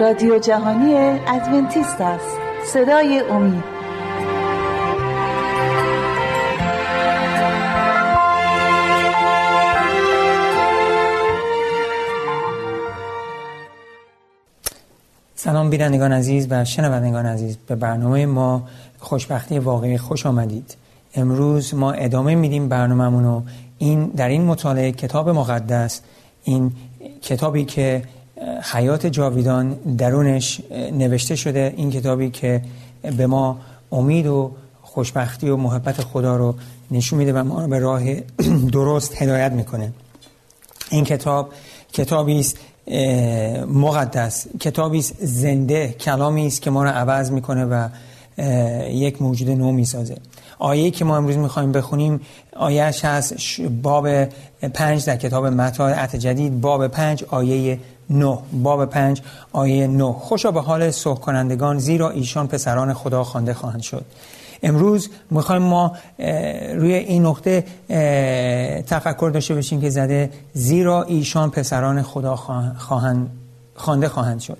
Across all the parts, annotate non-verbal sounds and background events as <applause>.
رادیو جهانی ادونتیست است. صدای امید. سلام بینندگان عزیز و شنوندگان عزیز. به برنامه ما خوشبختی واقعی خوش آمدید. امروز ما ادامه میدیم برنامهمون رو. این در این مطالعه کتاب مقدس این کتابی که حیات جاویدان درونش نوشته شده این کتابی که به ما امید و خوشبختی و محبت خدا رو نشون میده و ما رو به راه <clears throat> درست هدایت می‌کنه. این کتاب کتابی است مقدس. کتابی است زنده کلامی است که ما رو عوض می‌کنه و یک موجود نو می‌سازه. آیه که ما امروز می‌خوایم بخونیم آیهش هست باب پنج در کتاب متاع جدید باب پنج آیه نو باب پنج آیه نو خوشا به حال سوح کنندگان زیرا ایشان پسران خدا خوانده خواهند شد. امروز می‌خوایم ما روی این نقطه تفکر داشته باشیم که زده زیرا ایشان پسران خدا خواهند خوانده خواهند شد.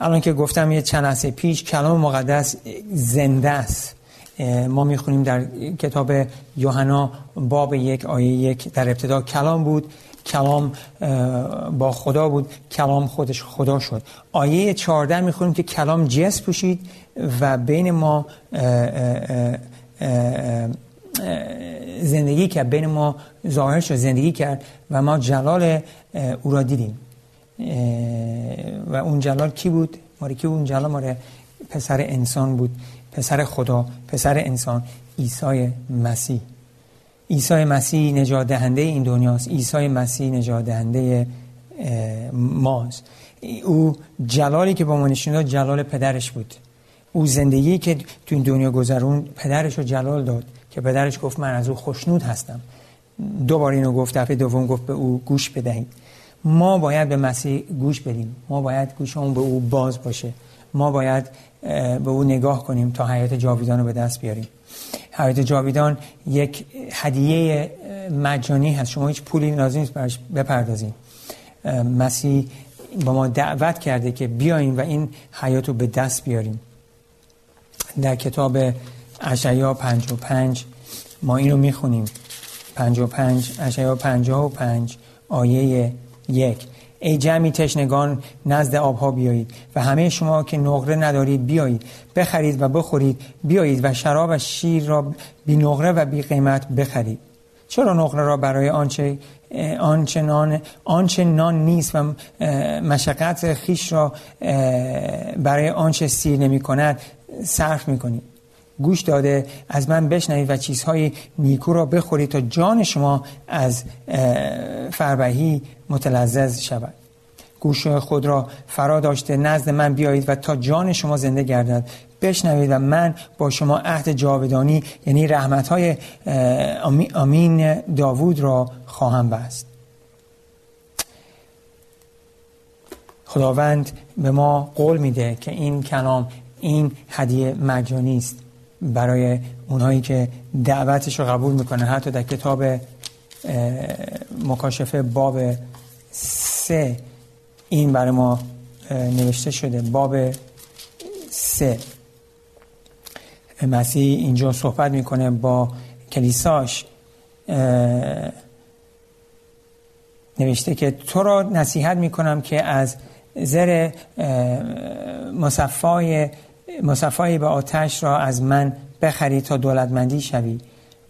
الان که گفتم یه چند لحظه پیش کلام مقدس زنده است. ما می‌خونیم در کتاب یوحنا باب یک آیه یک در ابتدا. کلام بود کلام با خدا بود. کلام خودش خدا شد. آیه 14 می‌خونیم که کلام جس پوشید و بین ما زندگی کرد. بین ما ظاهر شد زندگی کرد و ما جلال او را دیدیم. و اون جلال کی بود؟ ماره کی اون جلال ماره پسر انسان بود. پسر خدا پسر انسان عیسی مسیح. عیسی مسیح نجات دهنده این دنیاست. عیسی مسیح نجات دهنده ماست. او جلالی که با ما نشون جلال پدرش بود. او زندگی که تو این دنیا گذرون پدرش رو جلال داد که پدرش گفت من از او خوشنود هستم. دوباره اینو گفت دفعه دوم گفت به او گوش بدهید. ما باید به مسیح گوش بدیم. ما باید گوشمون به او باز باشه. ما باید به او نگاه کنیم تا حیات جاویدان رو به دست بیاریم. حیات جاویدان یک هدیه مجانی هست. شما هیچ پولی لازم نیست برش بپردازیم مسیح با ما دعوت کرده که بیاییم و این حیات رو به دست بیاریم. در کتاب اشعیا 55 ما این رو می‌خونیم. 55 اشعیا 55 آیه یک. ای جمعی تشنگان نزد آبها بیایید و همه شما که نقره ندارید بیایید. بخرید و بخورید بیایید و شراب و شیر را بی نقره و بی قیمت بخرید. چرا نقره را برای آنچه آنچه نان, آنچه نان نیست و مشقت خیش را برای آنچه سیر نمی کند صرف می کنید گوش داده از من بشنوید و چیزهای نیکو را بخورید تا جان شما از فربهی متلذذ شود. گوش خود را فرا داشته نزد من بیایید و تا جان شما زنده گردد. بشنوید و من با شما عهد جاودانی یعنی رحمت های امین داوود را خواهم بست. خداوند به ما قول میده که این کلام این هدیه مجانی است. برای اونهایی که دعوتش رو قبول می‌کنه حتی در کتاب مکاشفه باب سه این برای ما نوشته شده. باب سه. مسیح اینجا صحبت می‌کنه با کلیساش. نوشته که تو را نصیحت می‌کنم که از زر مصفای مصفای به آتش را از من بخری تا دولتمندی شوی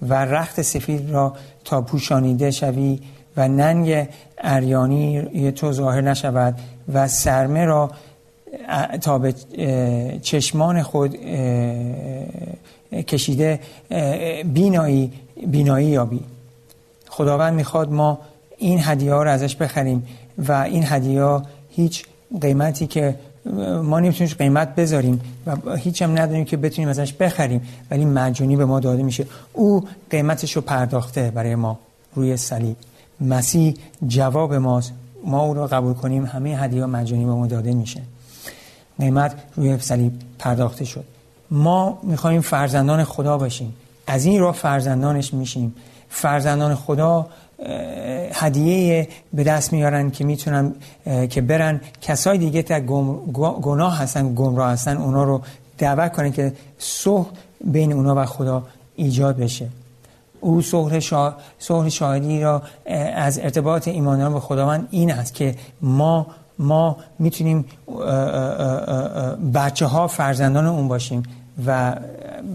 و رخت سفید را تا پوشانیده شوی و ننگ اریانی تو ظاهر نشود و سرمه را تا به چشمان خود کشیده بینایی بینایی یابی. خداوند می‌خواد ما این هدیه ها رو ازش بخریم و این هدیه هیچ قیمتی که ما نمی‌تونیم قیمت بذاریم و هیچ هم نداریم که بتونیم ازش بخریم ولی مجانی به ما داده میشه. او قیمتش رو پرداخته برای ما روی صلیب. مسیح جواب ماست. ما او رو قبول کنیم همه هدیه مجانی به ما داده میشه. قیمت روی صلیب پرداخته شد. ما می‌خوایم فرزندان خدا باشیم. از این راه فرزندانش میشیم. فرزندان خدا هدیه به دست میارن که می‌تونن که برن. کسای دیگه تا گناه هستن گمراه هستن اونا رو دعوت کنن که صلح بین اونا و خدا ایجاد بشه. او صلح شا... شاهدی را از ارتباط ایمانیان به خداوند این است که ما ما می‌تونیم بچه ها فرزندان اون باشیم و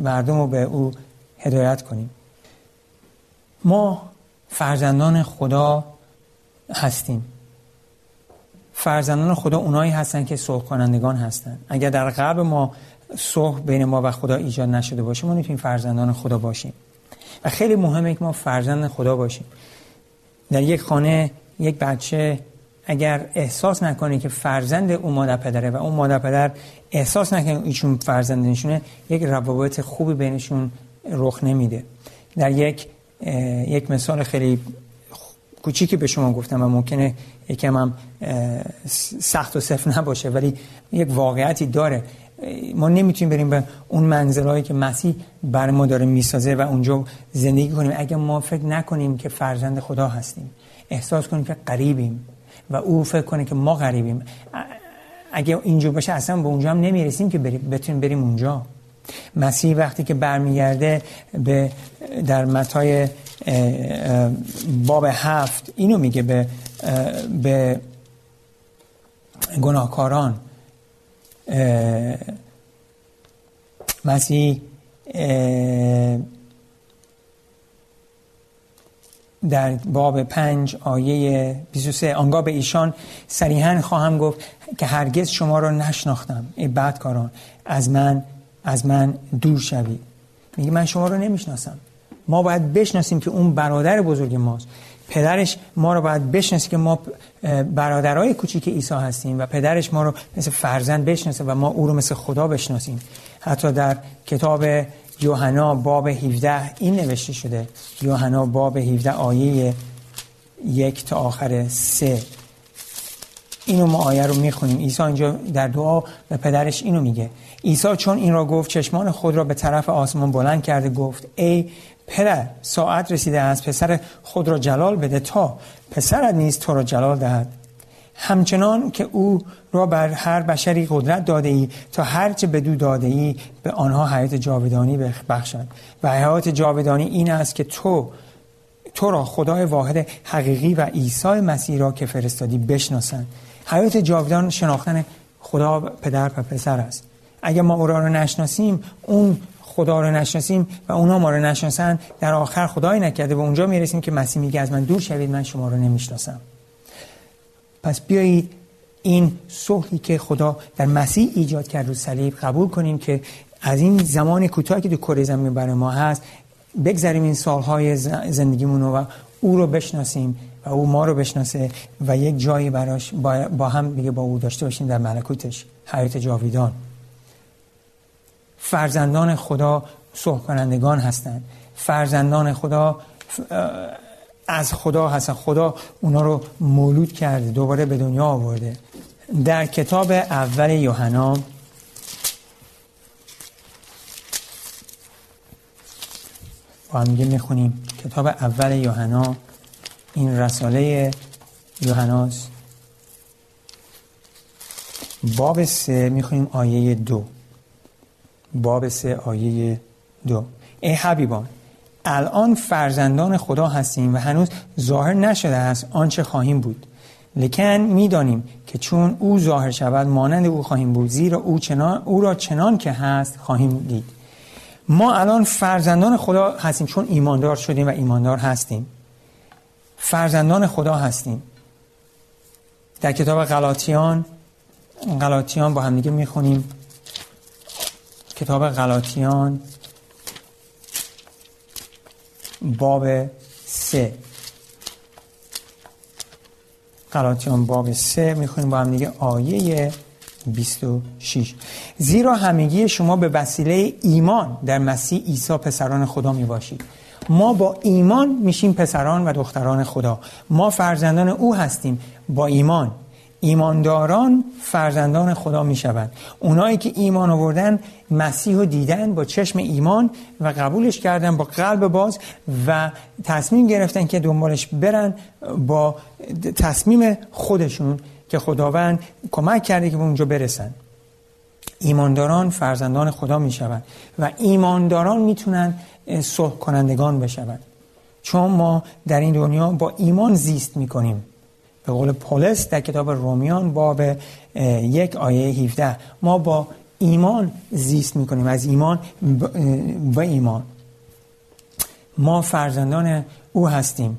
مردم رو به او هدایت کنیم. ما فرزندان خدا هستیم. فرزندان خدا اونایی هستن که صلح کنندگان هستن. اگر در قلب ما صلح بین ما و خدا ایجاد نشده باشه ما نمی‌تونیم فرزندان خدا باشیم. و خیلی مهمه که ما فرزند خدا باشیم. در یک خانه یک بچه اگر احساس نکنه که فرزند اون مادر پدره و اون مادر پدر احساس نکنه ایشون فرزندشونه یک روابط خوبی بینشون رخ نمیده. در یک یک مثال خیلی کوچیکی به شما گفتم و ممکنه یکم هم سخت و صف نباشه ولی یک واقعیتی داره. ما نمی‌تونیم بریم به اون منزلهایی که مسیح بر ما داره می‌سازه و اونجا زندگی کنیم. اگر ما فکر نکنیم که فرزند خدا هستیم احساس کنیم که قریبیم و او فکر کنه که ما غریبیم اگه اینجا باشه اصلا به اونجا هم نمی‌رسیم که بریم بتونیم بریم اونجا. مسیح وقتی که برمیگرده به در متای باب هفت اینو میگه به به گناهکاران. مسیح در باب پنج آیه 23 آنگاه به ایشان صریحا خواهم گفت که هرگز شما را نشناختم ای بدکاران از من از من دور شوید میگه من شما رو نمی‌شناسم. ما باید بشناسیم که اون برادر بزرگ ماست. پدرش ما رو باید بشناسیم که ما برادرای کوچیک عیسی هستیم و پدرش ما رو مثل فرزند بشناسه و ما او رو مثل خدا بشناسیم. حتی در کتاب یوحنا باب 17 این نوشته شده. یوحنا باب 17 آیه یک تا آخر سه. اینو ما آیه رو می‌خونیم. عیسی اینجا در دعا به پدرش اینو میگه. عیسی چون این را گفت چشمان خود را به طرف آسمان بلند کرده گفت ای پدر ساعت رسیده است پسر خود را جلال بده تا پسرت نیست تو را جلال دهد. همچنان که او را بر هر بشری قدرت داده ای تا هرچه بدو داده ای به آنها حیات جاودانی بخشد. و حیات جاودانی این است که تو تو را خدای واحد حقیقی و عیسی مسیح را که فرستادی بشناسند. حیات جاودان شناختن خدا پدر و پسر است. اگر ما او را نشناسیم اون خدا رو نشناسیم و اونا ما رو نشناسن در آخر خدای نکرده و اونجا می‌رسیم که مسیح میگه از من دور شوید من شما رو نمی‌شناسم. پس بیایید این صلحی که خدا در مسیح ایجاد کرد رو صلیب قبول کنیم که از این زمان کوتاهی که تو کره زمین برای ما هست بگذاریم این سالهای زندگیمون رو و او رو بشناسیم. و او ما رو بشناسه و یک جایی براش با, هم دیگه با او داشته باشیم در ملکوتش حیات جاویدان. فرزندان خدا صلح کنندگان هستند. فرزندان خدا از خدا هستن خدا اونا رو مولود کرده دوباره به دنیا آورده. در کتاب اول یوحنا با هم می‌خونیم. کتاب اول یوحنا این رساله یوحناست باب سه می‌خونیم آیه دو. باب سه آیه دو. ای حبیبان الان فرزندان خدا هستیم و هنوز ظاهر نشده است آنچه خواهیم بود. لکن می‌دانیم که چون او ظاهر شود مانند او خواهیم بود زیرا او, چنان او را چنان که هست خواهیم دید. ما الان فرزندان خدا هستیم چون ایماندار شدیم و ایماندار هستیم. فرزندان خدا هستیم. در کتاب غلاطیان غلاطیان با هم دیگه می‌خونیم. کتاب غلاطیان باب سه. غلاطیان باب سه می‌خونیم با هم دیگه آیه 26 زیرا همگی شما به وسیله ایمان در مسیح عیسی پسران خدا می باشید ما با ایمان میشیم پسران و دختران خدا. ما فرزندان او هستیم با ایمان. ایمانداران فرزندان خدا می شوند اونایی که ایمان آوردن مسیح رو دیدن با چشم ایمان و قبولش کردن با قلب باز و تصمیم گرفتن که دنبالش برن با تصمیم خودشون که خداوند کمک کرده که به اونجا برسن. ایمانداران فرزندان خدا می شوند و ایمانداران می‌تونن صلح کنندگان بشوند چون ما در این دنیا با ایمان زیست می‌کنیم. به قول پولس در کتاب رومیان باب یک آیه 17 ما با ایمان زیست می‌کنیم. از ایمان به ایمان. ما فرزندان او هستیم.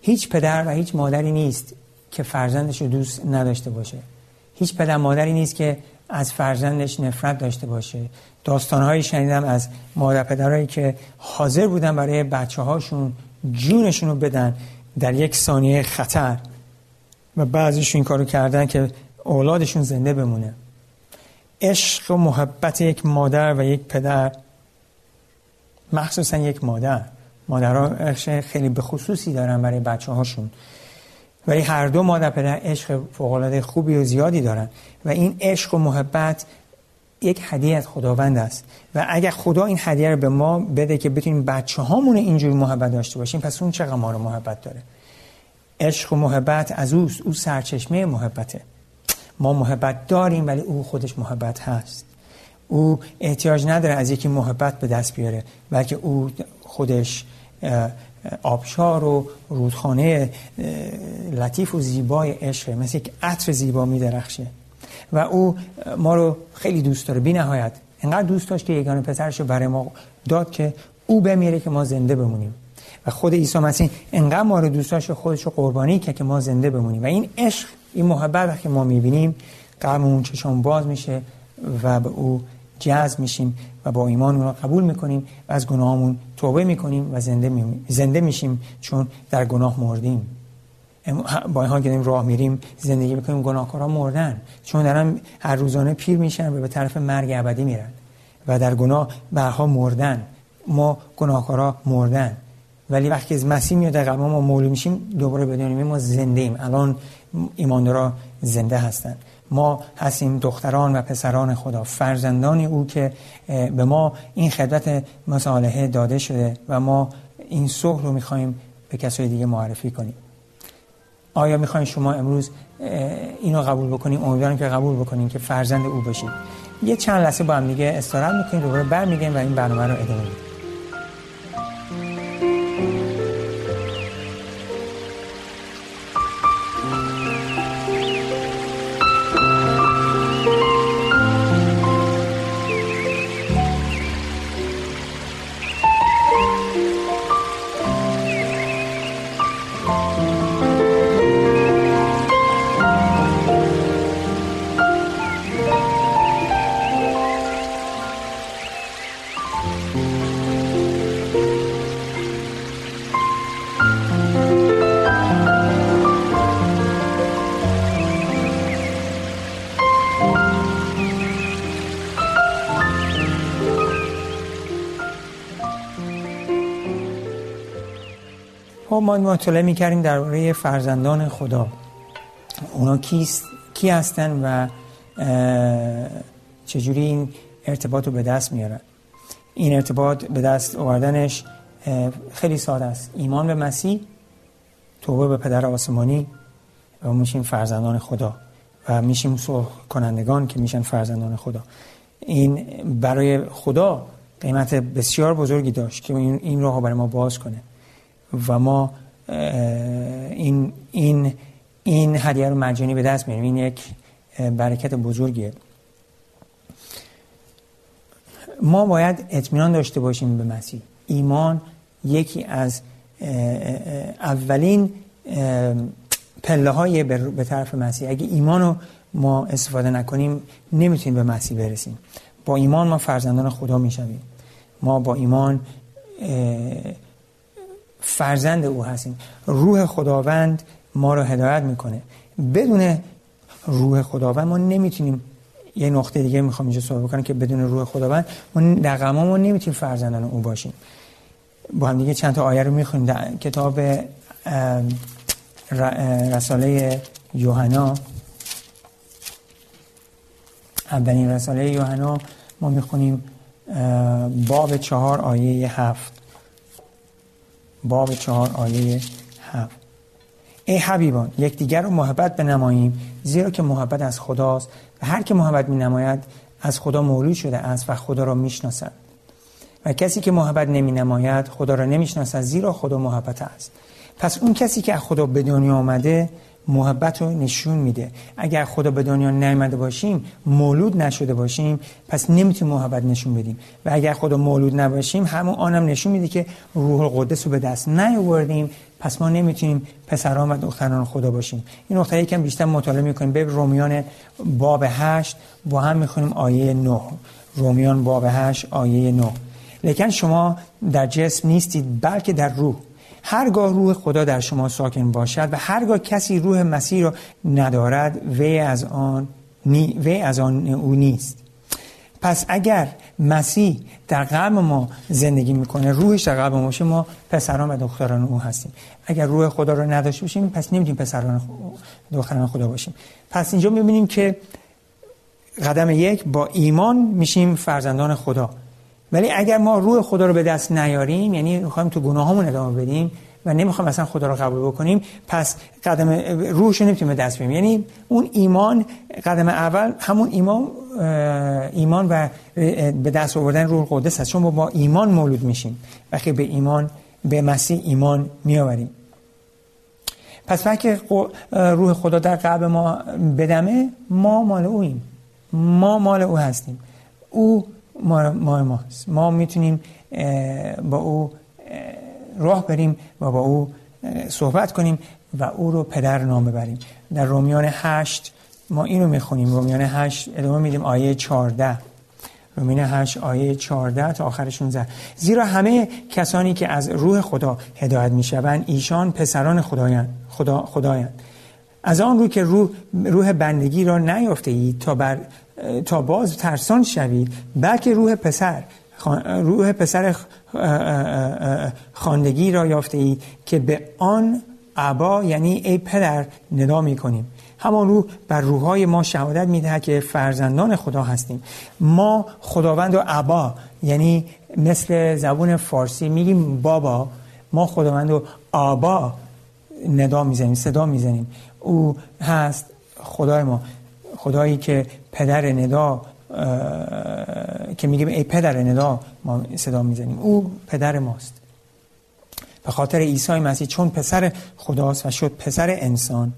هیچ پدر و هیچ مادری نیست که فرزندش رو دوست نداشته باشه. هیچ پدر مادری نیست که از فرزندش نفرت داشته باشه. داستانهایی شنیدم از مادر پدرهایی که حاضر بودن برای بچه هاشون جونشون رو بدن در یک ثانیه خطر. و بعضیشون این کارو کردن که اولادشون زنده بمونه. عشق و محبت یک مادر و یک پدر مخصوصا یک مادر. مادرها عشق خیلی به خصوصی دارن برای بچه هاشون ولی هر دو مادر پدر عشق فوقالعاده خوبی و زیادی دارن. و این عشق و محبت یک هدیه از خداوند است. و اگر خدا این هدیه رو به ما بده که بتونیم بچه هامون اینجور محبت داشته باشیم پس اون چقدر ما رو محبت داره؟ عشق و محبت از اوست. او سرچشمه محبته. ما محبت داریم ولی او خودش محبت هست. او احتیاج نداره از یکی محبت به دست بیاره بلکه او خودش آبشار و رودخانه لطیف و زیبای عشقه. مثل یک عطر زیبا می درخشه و او ما رو خیلی دوست داره. بی نهایت. انقدر دوست داشت که یگانه پسرش رو برای ما داد که او بمیره که ما زنده بمونیم. و خود عیسی مسیح انقدر ما رو دوست داشت خودش رو قربانی که که ما زنده بمونیم. و این عشق این محبت که ما می‌بینیم قلبمون چشم باز میشه و به او جذب میشیم و با ایمان اون رو قبول می‌کنیم و از گناهمون توبه می‌کنیم و زنده, می... زنده میشیم چون در گناه مردیم. با این حال که راه میریم زندگی می‌کنیم گناهکارا مردن. چون دارن هر روزانه پیر میشن و به طرف مرگ ابدی میرن. و در گناه برها مردن. ما گناهکارا مردن. ولی وقتی از مسیح میاد در قلب ما مولود میشیم دوباره بدونیم ما زنده ایم. الان ایماندارا زنده هستن. ما هستیم دختران و پسران خدا. فرزندانی او که به ما این خدمت مصالحه داده شده و ما این صلح رو می‌خوایم به کسای دیگه معرفی کنیم. آیا می‌خوایم شما امروز اینو قبول بکنیم؟ امیدوارم که قبول بکنیم که فرزند او باشید یه چند لحظه با هم دیگه استراحت می‌کنیم دوباره برمیگردیم و این برنامه رو ادامه میدیم. ما مطالعه می‌کردیم درباره فرزندان خدا. اونا کیست کی هستن و چجوری این ارتباط رو به دست میارن. این ارتباط به دست آوردنش خیلی ساده است. ایمان به مسیح توبه به پدر آسمانی و میشیم فرزندان خدا و میشیم صلح کنندگان که میشن فرزندان خدا. این برای خدا قیمت بسیار بزرگی داشت که این راه برای ما باز کنه. و ما این این این هدیه رو مجانی به دست میاریم این یک برکت بزرگیه. ما باید اطمینان داشته باشیم به مسیح. ایمان یکی از اولین پله های به طرف مسیح. اگه ایمان رو ما استفاده نکنیم نمی‌تونیم به مسیح برسیم. با ایمان ما فرزندان خدا می‌شویم. ما با ایمان فرزند او هستیم. روح خداوند ما رو هدایت می‌کنه. بدون روح خداوند ما نمی‌تونیم یه نقطه دیگه می‌خوام اینجا صحبت بکنم که بدون روح خداوند ما در ما نمی‌تونیم فرزندان او باشیم. با هم دیگه چند تا آیه رو می‌خونیم. در کتاب رساله یوحنا. اولین رساله یوحنا ما می‌خونیم باب چهار آیه هفت. باب چهار آیه هفت. ای حبیبان یکدیگر رو محبت بنماییم زیرا که محبت از خداست و هر که محبت می نماید از خدا مولود شده است و خدا را می‌شناسد. و کسی که محبت نمی نماید خدا را نمی‌شناسد زیرا خدا محبت است. پس اون کسی که از خدا به دنیا آمده محبت رو نشون میده. اگر خدا به دنیا نیامده باشیم مولود نشده باشیم پس نمی‌تونیم محبت نشون بدیم. و اگر خدا مولود نباشیم همون آنم نشون میده که روح القدس رو به دست نیاوردیم پس ما نمی‌تونیم پسران و دختران خدا باشیم. این نقطه یکم بیشتر مطالعه می‌کنیم. به رومیان باب هشت. با هم می‌خونیم آیه 9 رومیان باب هشت آیه 9 لیکن شما در جسم نیستید بلکه در روح. هرگاه روح خدا در شما ساکن باشد و هرگاه کسی روح مسیح را ندارد وی از آن نی وی از آن او نیست. پس اگر مسیح در قلب ما زندگی می‌کنه روحش در قلب ما باشه ما پسران و دختران او هستیم. اگر روح خدا رو نداشته باشیم پس نمی‌تونیم پسران دختران خدا باشیم. پس اینجا می‌بینیم که قدم یک با ایمان میشیم فرزندان خدا. ولی اگر ما روح خدا رو به دست نیاریم یعنی می‌خوایم تو گناهامون ادامه بدیم و نمی‌خوایم مثلا خدا رو قبول بکنیم پس قدم روحش رو نمی‌تونیم به دست بیاریم. یعنی اون ایمان قدم اول همون ایمان ایمان و به دست آوردن روح القدس هست چون ما با ایمان مولود میشیم وقتی به ایمان به مسیح ایمان میآوریم. پس وقتی روح خدا در قلب ما بدمه ما مال اویم ما مال او هستیم. او ما, ما ماست ما می‌تونیم با او راه بریم و با او صحبت کنیم و او رو پدر نام ببریم. در رومیان هشت ما اینو می‌خونیم. رومیان هشت ادامه میدیم آیه چارده رومیان هشت آیه چارده تا آخر 16 زیرا همه کسانی که از روح خدا هدایت می‌شوند ایشان پسران خدایند خدا خدایند از آن رو که روح, روح بندگی را نیافته اید تا بر تا باز ترسان شوید. بلکه روح پسر روح پسر خاندگی را یافته ای که به آن عبا یعنی ای پدر ندا می کنیم همان روح بر روحهای ما شهادت می‌دهد که فرزندان خدا هستیم. ما خداوند و عبا یعنی مثل زبون فارسی میگیم بابا ما خداوند و آبا ندا می‌زنیم صدا می‌زنیم. او هست خدای ما. خدایی که پدر ندا که میگیم ای پدر ندا ما صدا می‌زنیم. او پدر ماست. به خاطر عیسی مسیح چون پسر خداست و شد پسر انسان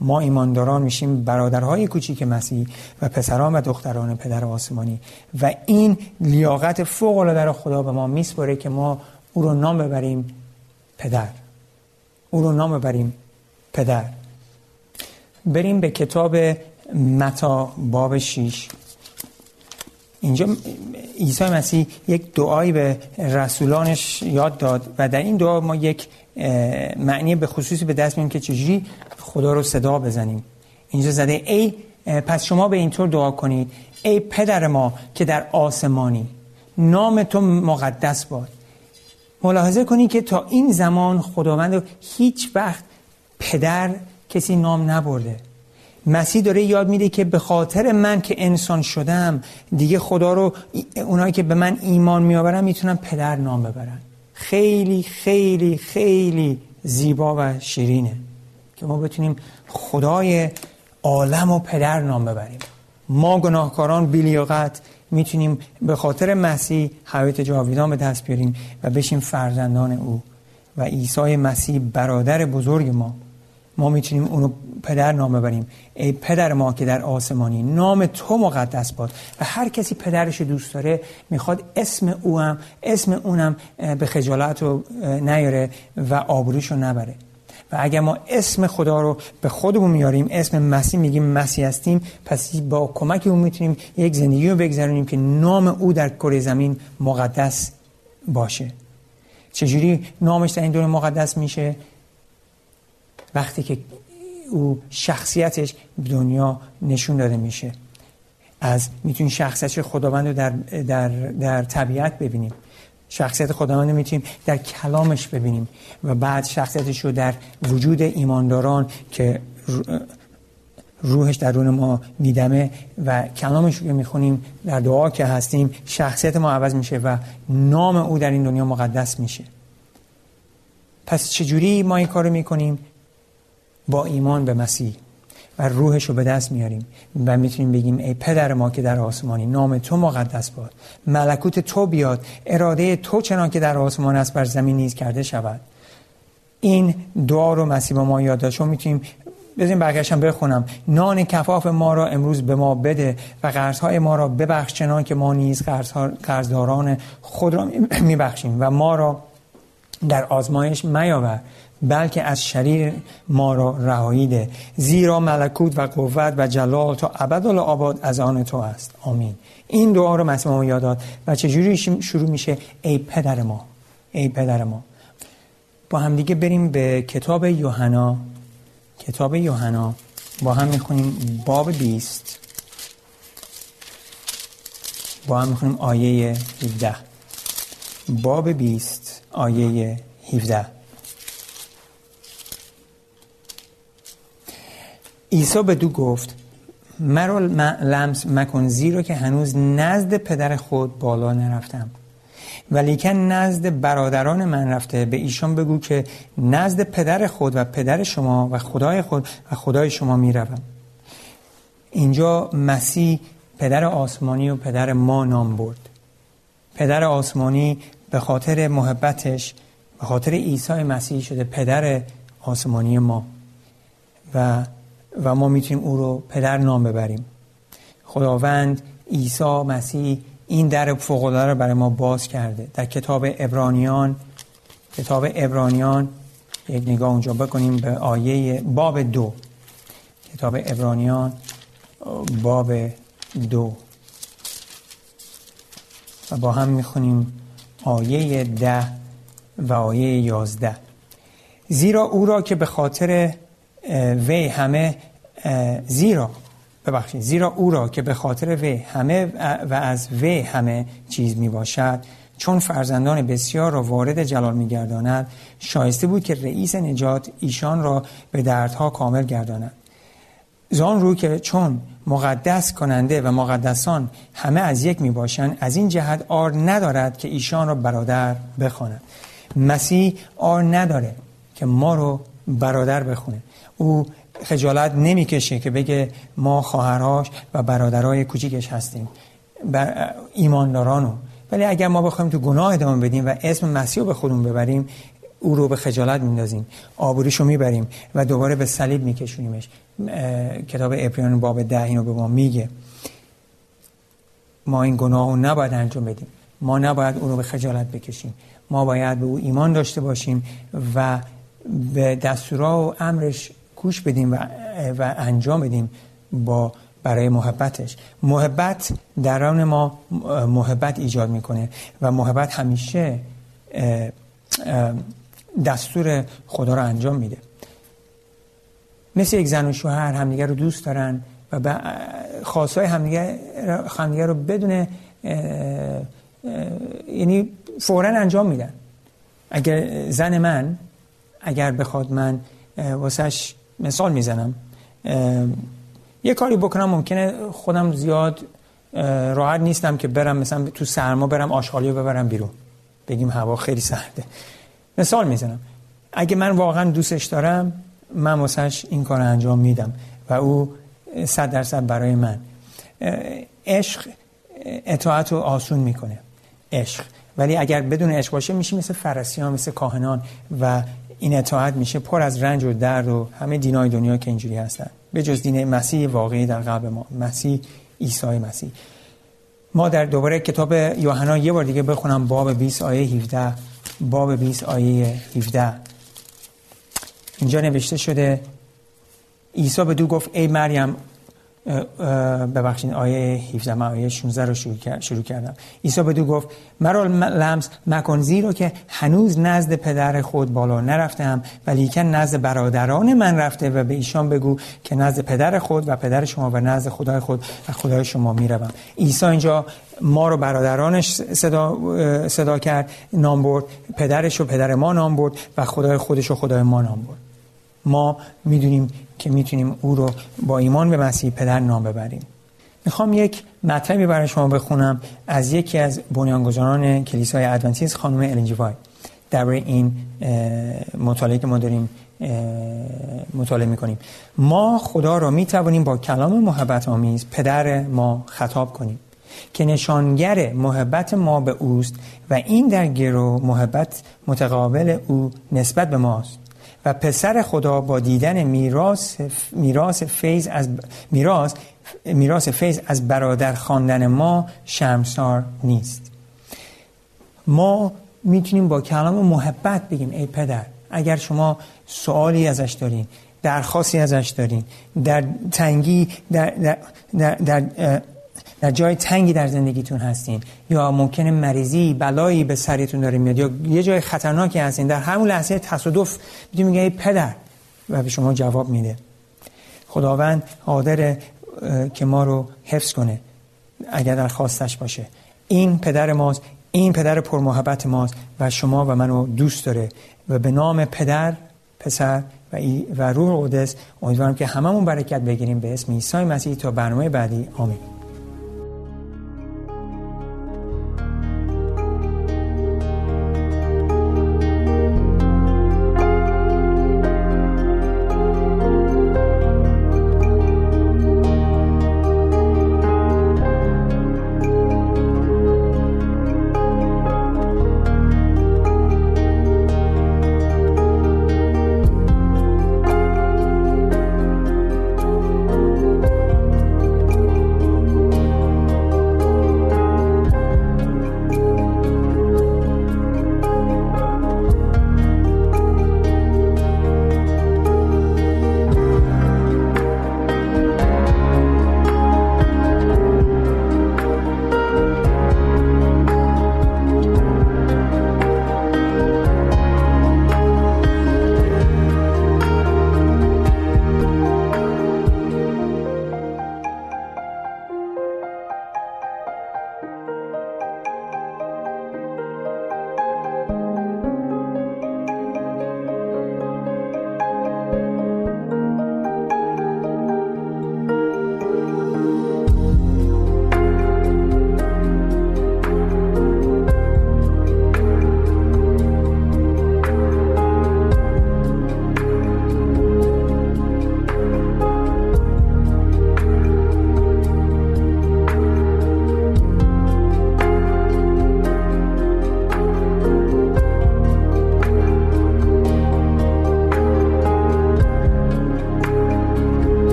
ما ایمانداران میشیم برادرهای کوچیک مسیح و پسران و دختران پدر آسمانی. و این لیاقت فوق العاده خدا به ما میسپره که ما او رو نام ببریم پدر. او رو نام ببریم پدر. بریم به کتاب متا باب شیش. اینجا عیسی مسیح یک دعایی به رسولانش یاد داد و در این دعا ما یک معنی به خصوصی به دست میاریم که چجوری خدا رو صدا بزنیم. اینجا زده ای پس شما به اینطور دعا کنید. ای پدر ما که در آسمانی نام تو مقدس باد. ملاحظه کنید که تا این زمان خداوند هیچ وقت پدر کسی نام نبرده. مسیح داره یاد میده که به خاطر من که انسان شدم دیگه خدا رو اونایی که به من ایمان میآورن می‌تونن پدر نام ببرن. خیلی خیلی خیلی زیبا و شیرینه که ما بتونیم خدای عالم و پدر نام ببریم. ما گناهکاران بیلیاقت می‌تونیم به خاطر مسیح حیات جاویدان به دست بیاریم و بشیم فرزندان او و عیسی مسیح برادر بزرگ ما. ما می‌تونیم اونو پدر نام ببریم. ای پدر ما که در آسمانی نام تو مقدس باد. و هر کسی پدرش دوست داره می‌خواد اسم او هم اسم اونم به خجالت رو نیاره و آبروش رو نبره. و اگر ما اسم خدا رو به خودمون میاریم اسم مسیح میگیم مسیح هستیم پس با کمک اون می‌تونیم یک زندگی رو بگذرونیم که نام او در کره زمین مقدس باشه. چجوری نامش در این دور مقدس میشه؟ وقتی که او شخصیتش دنیا نشون داده میشه. از می‌تونیم شخصیت خداوند رو در, در, در طبیعت ببینیم. شخصیت خداوند می‌تونیم در کلامش ببینیم و بعد شخصیتش رو در وجود ایمانداران که روحش درون ما میدمه و کلامش رو می‌خونیم در دعا که هستیم شخصیت ما عوض میشه و نام او در این دنیا مقدس میشه. پس چجوری ما این کار رو می‌کنیم؟ با ایمان به مسیح و روحش رو به دست میاریم و می‌تونیم بگیم ای پدر ما که در آسمانی نام تو مقدس باد. ملکوت تو بیاد اراده تو چنان که در آسمان است بر زمین نیز کرده شود. این دعا رو مسیح با ما یاد داشت. می‌تونیم بزنیم برگشتم بخونم. نان کفاف ما را امروز به ما بده و قرضهای ما را ببخش چنان که ما نیز قرضداران خود را میبخشیم و ما را در آزمایش میاور بلکه از شریر ما را رهایی ده. زیرا ملکوت و قوت و جلال تا ابد از آن تو است. آمین. این دعا رو مسیح ما یاد داد و چجوری شروع میشه؟ ای پدر ما. ای پدر ما. با هم دیگه بریم به کتاب یوحنا. کتاب یوحنا. با هم می‌خونیم باب 20 با هم می‌خونیم آیه 17 باب 20 آیه 17 عیسی به دو گفت مرا لمس مکن زیرا که هنوز نزد پدر خود بالا نرفتم. ولیکن نزد برادران من رفته. به ایشان بگو که نزد پدر خود و پدر شما و خدای خود و خدای شما می‌روم. اینجا مسیح پدر آسمانی و پدر ما نام برد. پدر آسمانی به خاطر محبتش به خاطر عیسی مسیح شده پدر آسمانی ما. و و ما می‌تونیم او رو پدر نام ببریم. خداوند عیسی مسیح این در فوق رو برای ما باز کرده. در کتاب ابرانیان کتاب ابرانیان یک نگاه اونجا بکنیم به آیه باب دو. کتاب ابرانیان باب دو. و با هم می‌خونیم آیه ده و آیه یازده. زیرا او را که به خاطر وی همه زیرا ببخشید زیرا او را که به خاطر وی همه و از وی همه چیز می باشد چون فرزندان بسیار را وارد جلال می گرداند شایسته بود که رئیس نجات ایشان را به دردها کامل گرداند. زان رو که چون مقدس کننده و مقدسان همه از یک می باشند از این جهت آر ندارد که ایشان را برادر بخواند. مسیح آر نداره که ما رو برادر بخونه. او خجالت نمی‌کشه که بگه ما خواهرهاش و برادرای کوچیکش هستیم. بر ایماندارانو. ولی اگر ما بخوایم تو گناه ادامه بدیم و اسم مسیح به خودمون ببریم او رو به خجالت میندازیم آبوریشو می‌بریم و دوباره به صلیب میکشونیمش. کتاب اپریان باب ده اینو به ما میگه. ما این گناه رو نباید انجام بدیم. ما نباید او رو به خجالت بکشیم. ما باید به او ایمان داشته باشیم و به دستورا و امرش گوش بدیم و, و انجام بدیم با برای محبتش. محبت دران ما محبت ایجاد می‌کنه و محبت همیشه دستور خدا رو انجام میده. مثل یک زن و شوهر همدیگه رو دوست دارن و خواستای همدیگه همدیگه رو بدون یعنی فورا انجام میدن. اگر زن من اگر بخواد من واسهش مثال می‌زنم. یه کاری بکنم ممکنه خودم زیاد راحت نیستم که برم مثلا تو سرما برم آشغالی ببرم بیرون. بگیم هوا خیلی سرده. مثال می‌زنم. اگه من واقعا دوستش دارم من واسهش این کار انجام میدم و او صد درصد برای من. عشق اطاعت رو آسون می‌کنه. عشق. ولی اگر بدون عشق باشه میشه مثل فرسیان مثل کاهنان و این اطاعت میشه پر از رنج و درد و همه دینای دنیا که اینجوری هستن. به جز دین مسیح واقعی در قلب ما مسیح عیسی مسیح. ما در دوباره کتاب یوحنا یه بار دیگه بخونم باب 20 آیه 17 باب 20 آیه 17 اینجا نوشته شده عیسی به دو گفت ای مریم ببخشید آیه 17 من آیه 16 رو شروع کردم. عیسی بدو گفت مرا لمس مکن زیرا که هنوز نزد پدر خود بالا نرفتم ولیکن نزد برادران من رفته و به ایشان بگو که نزد پدر خود و پدر شما و نزد خدای خود و خدای شما می‌روم. عیسی اینجا ما رو برادرانش صدا, صدا کرد نام برد پدرش و پدر ما نام برد و خدای خودش و خدای ما نام برد. ما می‌دونیم که می‌تونیم او رو با ایمان به مسیح پدر نام ببریم. می‌خوام یک مطلبی برای شما بخونم از یکی از بنیانگذاران کلیسای ادونتیست خانم النجی وای. در این مطالعه که ما داریم مطالعه می‌کنیم. ما خدا را می‌توانیم با کلام محبت آمیز پدر ما خطاب کنیم که نشانگر محبت ما به اوست و این در گرو محبت متقابل او نسبت به ماست. و پسر خدا با دیدن میراث میراث فیض از میراث میراث فیض از برادر خواندن ما شرمسار نیست. ما می‌تونیم با کلام محبت بگیم ای پدر اگر شما سوالی ازش دارین درخواستی ازش دارین در تنگی در, در, در, در در جای تنگی در زندگیتون هستین یا ممکنه مریضی بلایی به سرتون داره میاد یا یه جای خطرناکی هستین در همون لحظه تصادف می‌تونی میگه پدر و به شما جواب میده. خداوند قادر که ما رو حفظ کنه اگر در خواستش باشه. این پدر ماست این پدر پرمحبت ماست و شما و منو دوست داره و به نام پدر پسر و, و روح قدس امیدوارم که هممون برکت بگیریم به اسم عیسی مسیح تا برنامه بعدی. آمین.